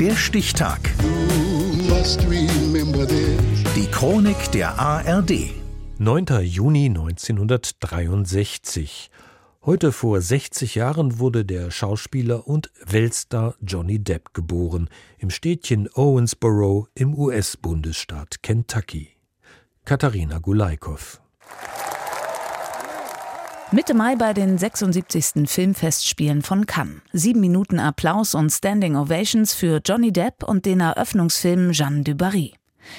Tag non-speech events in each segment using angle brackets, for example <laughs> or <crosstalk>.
Der Stichtag. Die Chronik der ARD. 9. Juni 1963. Heute vor 60 Jahren wurde der Schauspieler und Weltstar Johnny Depp geboren im Städtchen Owensboro im US-Bundesstaat Kentucky. Katharina Gulaikow. Mitte Mai bei den 76. Filmfestspielen von Cannes. Sieben Minuten Applaus und Standing Ovations für Johnny Depp und den Eröffnungsfilm Jeanne du Barry.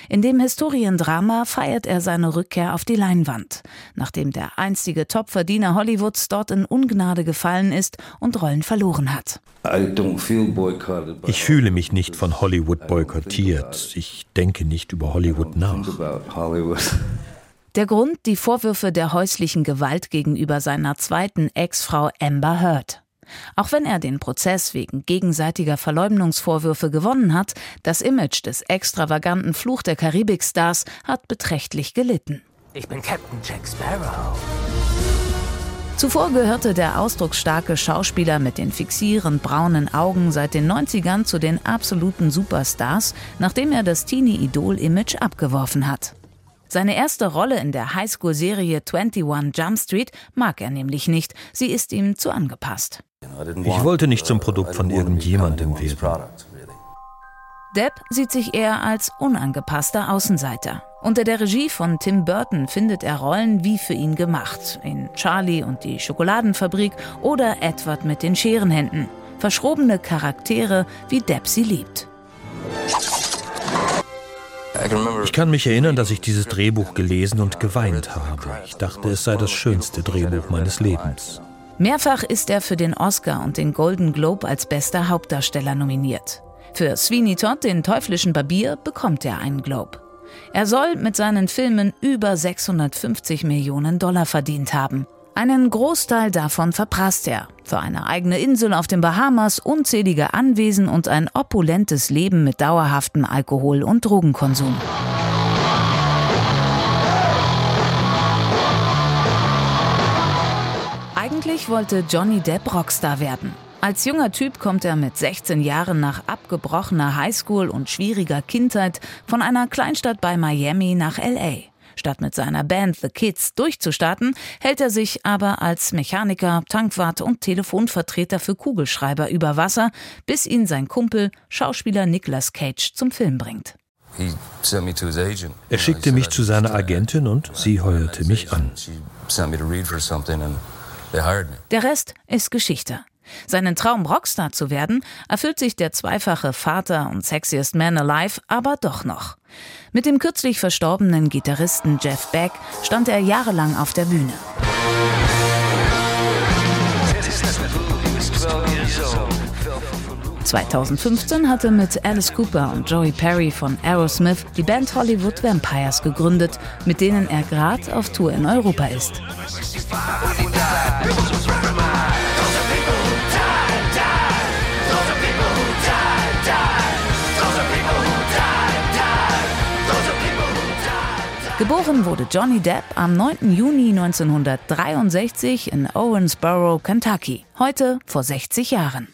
In dem Historiendrama feiert er seine Rückkehr auf die Leinwand, nachdem der einstige Topverdiener Hollywoods dort in Ungnade gefallen ist und Rollen verloren hat. Ich fühle mich nicht von Hollywood boykottiert. Ich denke nicht über Hollywood nach. <laughs> Der Grund die Vorwürfe der häuslichen Gewalt gegenüber seiner zweiten Ex-Frau Amber Heard. Auch wenn er den Prozess wegen gegenseitiger Verleumdungsvorwürfe gewonnen hat, das Image des extravaganten Fluch der Karibikstars hat beträchtlich gelitten. Ich bin Captain Jack Sparrow. Zuvor gehörte der ausdrucksstarke Schauspieler mit den fixierend braunen Augen seit den 90ern zu den absoluten Superstars, nachdem er das Teenie-Idol-Image abgeworfen hat. Seine erste Rolle in der Highschool-Serie 21 Jump Street mag er nämlich nicht. Sie ist ihm zu angepasst. Ich wollte nicht zum Produkt von irgendjemandem werden. Depp sieht sich eher als unangepasster Außenseiter. Unter der Regie von Tim Burton findet er Rollen wie für ihn gemacht. In Charlie und die Schokoladenfabrik oder Edward mit den Scherenhänden. Verschrobene Charaktere, wie Depp sie liebt. Ich kann mich erinnern, dass ich dieses Drehbuch gelesen und geweint habe. Ich dachte, es sei das schönste Drehbuch meines Lebens. Mehrfach ist er für den Oscar und den Golden Globe als bester Hauptdarsteller nominiert. Für Sweeney Todd, den teuflischen Barbier, bekommt er einen Globe. Er soll mit seinen Filmen über 650 Millionen Dollar verdient haben. Einen Großteil davon verprasst er. Für eine eigene Insel auf den Bahamas, unzählige Anwesen und ein opulentes Leben mit dauerhaftem Alkohol- und Drogenkonsum. Eigentlich wollte Johnny Depp Rockstar werden. Als junger Typ kommt er mit 16 Jahren nach abgebrochener Highschool und schwieriger Kindheit von einer Kleinstadt bei Miami nach LA. Statt mit seiner Band The Kids durchzustarten, hält er sich aber als Mechaniker, Tankwart und Telefonvertreter für Kugelschreiber über Wasser, bis ihn sein Kumpel, Schauspieler Nicolas Cage, zum Film bringt. Er schickte mich zu seiner Agentin und sie heuerte mich an. Der Rest ist Geschichte. Seinen Traum, Rockstar zu werden, erfüllt sich der zweifache Vater und sexiest man alive aber doch noch. Mit dem kürzlich verstorbenen Gitarristen Jeff Beck stand er jahrelang auf der Bühne. ...2015 hatte mit Alice Cooper und Joey Perry von Aerosmith die Band Hollywood Vampires gegründet, mit denen er gerade auf Tour in Europa ist. Geboren wurde Johnny Depp am 9. Juni 1963 in Owensboro, Kentucky. Heute vor 60 Jahren.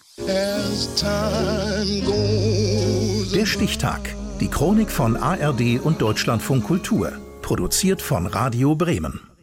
Der Stichtag. Die Chronik von ARD und Deutschlandfunk Kultur. Produziert von Radio Bremen.